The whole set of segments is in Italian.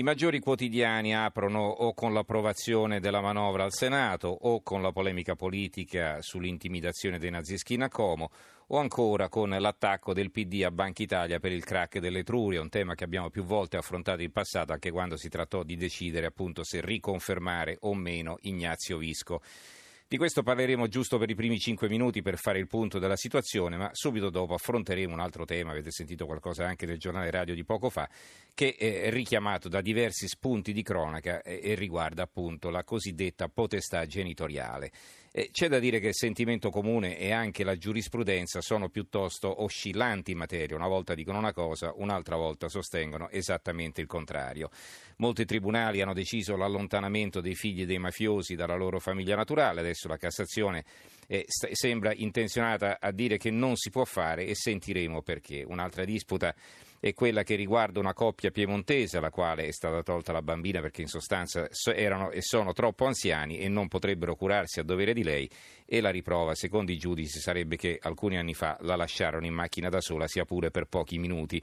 I maggiori quotidiani aprono o con l'approvazione della manovra al Senato o con la polemica politica sull'intimidazione dei nazischini a Como o ancora con l'attacco del PD a Banca Italia per il crack dell'Etruria, un tema che abbiamo più volte affrontato in passato anche quando si trattò di decidere appunto se riconfermare o meno Ignazio Visco. Di questo parleremo giusto per i primi cinque minuti per fare il punto della situazione, ma subito dopo affronteremo un altro tema, avete sentito qualcosa anche nel giornale radio di poco fa, che è richiamato da diversi spunti di cronaca e riguarda appunto la cosiddetta potestà genitoriale. C'è da dire che il sentimento comune e anche la giurisprudenza sono piuttosto oscillanti in materia, una volta dicono una cosa, un'altra volta sostengono esattamente il contrario. Molti tribunali hanno deciso l'allontanamento dei figli dei mafiosi dalla loro famiglia naturale, adesso la Cassazione eh, sembra intenzionata a dire che non si può fare e sentiremo perché. Un'altra disputa è quella che riguarda una coppia piemontese alla quale è stata tolta la bambina perché in sostanza erano e sono troppo anziani e non potrebbero curarsi a dovere di lei e la riprova secondo i giudici sarebbe che alcuni anni fa la lasciarono in macchina da sola sia pure per pochi minuti.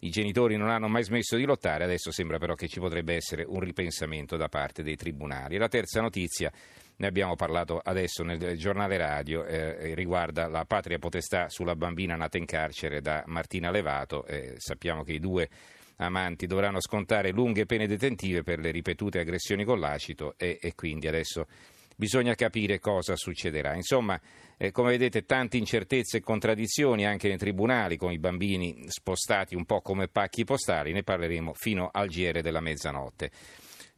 I genitori non hanno mai smesso di lottare, adesso sembra però che ci potrebbe essere un ripensamento da parte dei tribunali. La terza notizia, ne abbiamo parlato adesso nel giornale radio, eh, riguarda la patria potestà sulla bambina nata in carcere da Martina Levato. Eh, sappiamo che i due amanti dovranno scontare lunghe pene detentive per le ripetute aggressioni con l'acito e, e quindi adesso bisogna capire cosa succederà. Insomma, eh, come vedete, tante incertezze e contraddizioni anche nei tribunali, con i bambini spostati un po' come pacchi postali, ne parleremo fino al GR della mezzanotte.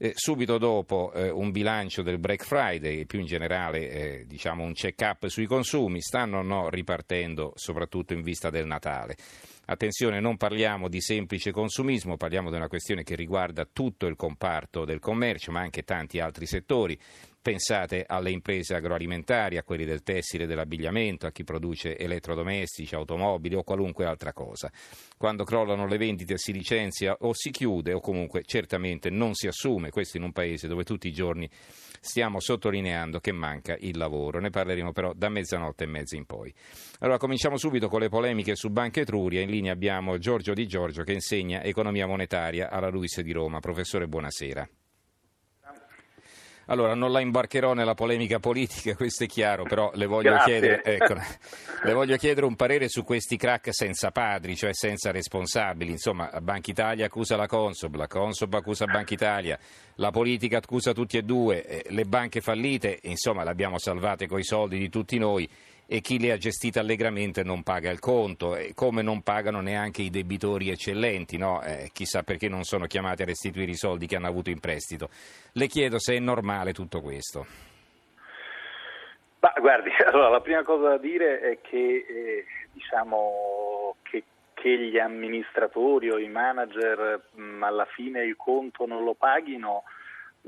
Eh, subito dopo eh, un bilancio del Black Friday e più in generale eh, diciamo un check-up sui consumi, stanno o no ripartendo soprattutto in vista del Natale. Attenzione, non parliamo di semplice consumismo, parliamo di una questione che riguarda tutto il comparto del commercio, ma anche tanti altri settori. Pensate alle imprese agroalimentari, a quelli del tessile dell'abbigliamento, a chi produce elettrodomestici, automobili o qualunque altra cosa. Quando crollano le vendite si licenzia o si chiude o comunque certamente non si assume, questo in un paese dove tutti i giorni stiamo sottolineando che manca il lavoro. Ne parleremo però da mezzanotte e mezza in poi. Allora cominciamo subito con le polemiche su Banca Etruria. In linea abbiamo Giorgio Di Giorgio che insegna economia monetaria alla Luis di Roma. Professore, buonasera. Allora, non la imbarcherò nella polemica politica, questo è chiaro, però le voglio, chiedere, ecco, le voglio, chiedere, un parere su questi crack senza padri, cioè senza responsabili. Insomma, Banca Italia accusa la Consob, la Consob accusa Banca Italia, la politica accusa tutti e due, eh, le banche fallite, insomma, le abbiamo salvate coi soldi di tutti noi e chi le ha gestite allegramente non paga il conto, come non pagano neanche i debitori eccellenti, no? eh, chissà perché non sono chiamati a restituire i soldi che hanno avuto in prestito. Le chiedo se è normale tutto questo. Ma guardi, allora, la prima cosa da dire è che, eh, diciamo, che, che, gli amministratori o i manager mh, alla fine il conto non lo paghino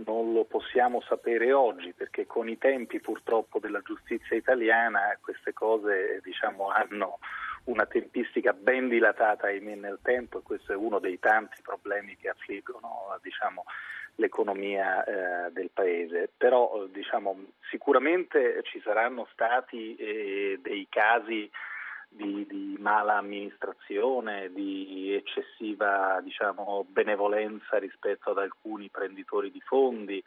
non lo possiamo sapere oggi perché con i tempi purtroppo della giustizia italiana queste cose diciamo, hanno una tempistica ben dilatata ahimè nel tempo e questo è uno dei tanti problemi che affliggono diciamo, l'economia eh, del paese. Però diciamo, sicuramente ci saranno stati eh, dei casi di, di mala amministrazione, di eccessiva diciamo, benevolenza rispetto ad alcuni prenditori di fondi,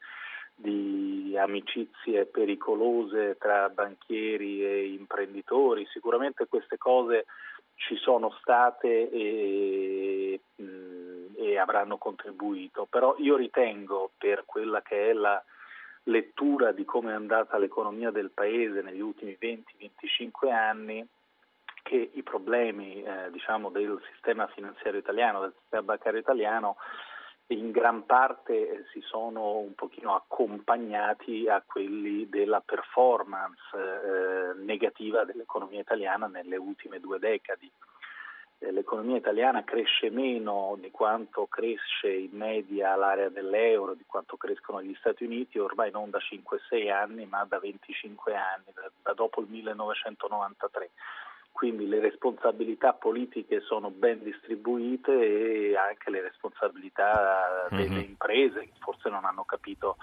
di amicizie pericolose tra banchieri e imprenditori. Sicuramente queste cose ci sono state e, e avranno contribuito, però io ritengo per quella che è la lettura di come è andata l'economia del Paese negli ultimi 20-25 anni, che i problemi eh, diciamo, del sistema finanziario italiano, del sistema bancario italiano, in gran parte eh, si sono un pochino accompagnati a quelli della performance eh, negativa dell'economia italiana nelle ultime due decadi. eh, l'economia italiana cresce meno di quanto cresce in media l'area dell'euro, di quanto crescono gli Stati Uniti, ormai non da 5-6 anni ma da 25 anni, da, da dopo il 1993 quindi le responsabilità politiche sono ben distribuite e anche le responsabilità delle mm-hmm. imprese che forse non hanno capito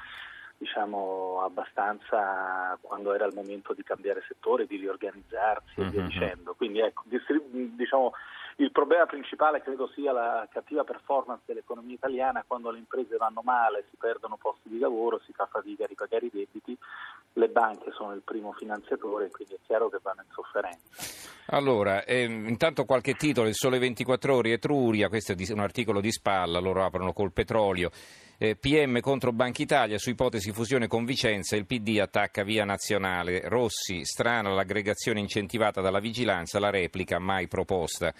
diciamo, abbastanza quando era il momento di cambiare settore, di riorganizzarsi mm-hmm. e via mhm. dicendo. Quindi ecco, diciamo, il problema principale credo sia la cattiva performance dell'economia italiana, quando le imprese vanno male, si perdono posti di lavoro, si fa fatica a ripagare i debiti, le banche sono il primo finanziatore, quindi è chiaro che vanno in sofferenza. Allora, ehm, intanto qualche titolo, il Sole 24 Ore, Etruria, questo è un articolo di spalla, loro aprono col petrolio. Eh, PM contro Banca Italia su ipotesi fusione con Vicenza, il PD attacca via nazionale. Rossi, strana l'aggregazione incentivata dalla vigilanza, la replica mai proposta.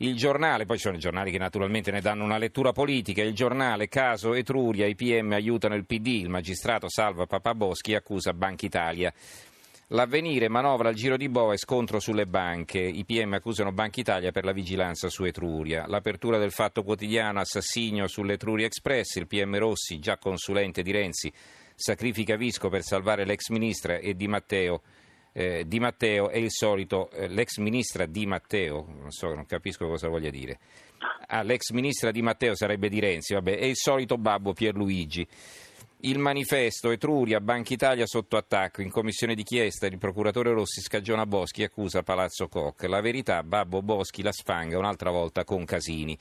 Il giornale, poi ci sono i giornali che naturalmente ne danno una lettura politica, il giornale caso Etruria, i PM aiutano il PD, il magistrato salva Papaboschi e accusa Banca Italia. L'avvenire manovra al giro di boa e scontro sulle banche. I PM accusano Banca Italia per la vigilanza su Etruria. L'apertura del fatto quotidiano, assassinio sull'Etruria Express. Il PM Rossi, già consulente di Renzi, sacrifica Visco per salvare l'ex ministra e Di Matteo eh, Di Matteo è il solito, eh, l'ex ministra Di Matteo, non so, non capisco cosa voglia dire. Ah, l'ex ministra Di Matteo sarebbe di Renzi, vabbè, è il solito babbo Pierluigi. Il manifesto Etruria, Banca Italia sotto attacco. In commissione di chiesta il procuratore Rossi scagiona Boschi e accusa Palazzo Koch. La verità, Babbo Boschi la sfanga un'altra volta con Casini.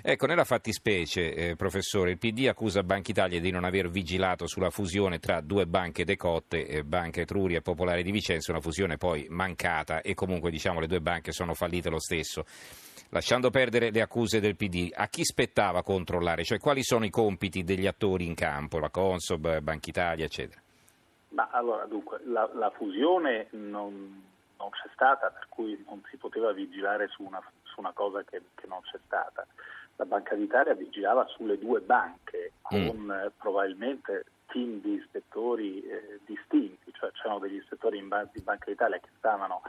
Ecco, nella fattispecie, eh, professore, il PD accusa Banca Italia di non aver vigilato sulla fusione tra due banche decotte, eh, Banca Etruria e Popolare di Vicenza, una fusione poi mancata e comunque diciamo le due banche sono fallite lo stesso. Lasciando perdere le accuse del PD, a chi spettava controllare? Cioè quali sono i compiti degli attori in campo, la Consob, Banca Italia, eccetera? Ma allora, dunque, la, la fusione non, non, c'è stata, per cui non si poteva vigilare su una, su una cosa che, che non c'è stata la Banca d'Italia vigilava sulle due banche con mm. eh, probabilmente team di ispettori eh, distinti, cioè c'erano degli ispettori in ba- di Banca d'Italia che stavano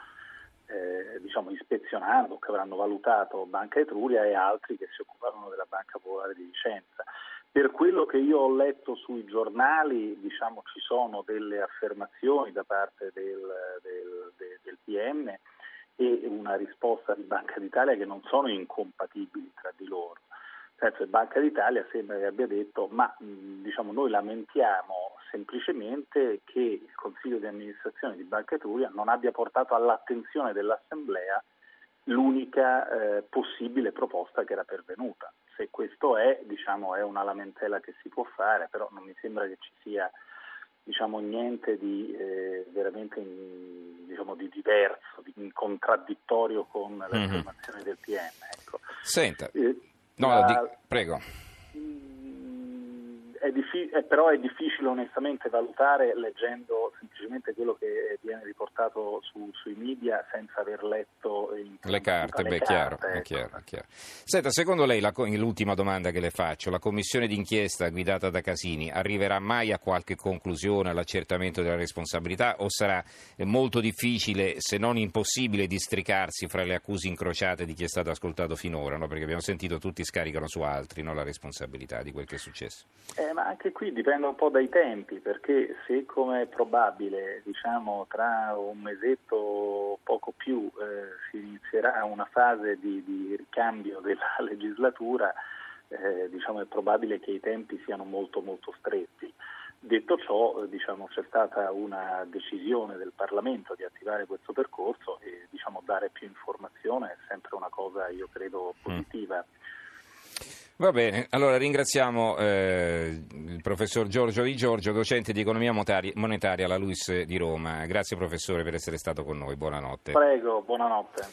eh, diciamo, ispezionando, che avranno valutato Banca Etruria e altri che si occupavano della Banca Popolare di Vicenza. Per quello che io ho letto sui giornali, diciamo, ci sono delle affermazioni da parte del, del, del, del PM e una risposta di Banca d'Italia che non sono incompatibili tra di loro. Senso, Banca d'Italia sembra che abbia detto ma diciamo, noi lamentiamo semplicemente che il Consiglio di amministrazione di Banca Etruria non abbia portato all'attenzione dell'Assemblea l'unica eh, possibile proposta che era pervenuta. Se questo è, diciamo, è una lamentela che si può fare, però non mi sembra che ci sia diciamo, niente di eh, veramente in, diciamo, di diverso, di, contraddittorio con le mm-hmm. affermazioni del PM. Ecco. Senta, eh, no, la, di, prego. È diffi- è, però è difficile onestamente valutare leggendo semplicemente quello che viene riportato su, sui media senza aver letto le carte. Le beh, carte, chiaro, ecco. è chiaro, è chiaro. Senta, secondo lei, la, l'ultima domanda che le faccio, la commissione d'inchiesta guidata da Casini arriverà mai a qualche conclusione, all'accertamento della responsabilità o sarà molto difficile, se non impossibile, districarsi fra le accuse incrociate di chi è stato ascoltato finora? No? Perché abbiamo sentito tutti scaricano su altri no? la responsabilità di quel che è successo. Eh, ma anche qui dipende un po' dai tempi, perché se come è probabile, diciamo tra un mesetto o poco più eh, si inizierà una fase di, di ricambio della legislatura, eh, diciamo è probabile che i tempi siano molto molto stretti. Detto ciò, diciamo, c'è stata una decisione del Parlamento di attivare questo percorso e diciamo, dare più informazione è sempre una cosa, io credo, mm. positiva. Mm. Va bene, allora ringraziamo eh, il professor Giorgio Di Giorgio, docente di economia monetaria alla LUIS di Roma. Grazie professore per essere stato con noi, buonanotte. Prego, buonanotte.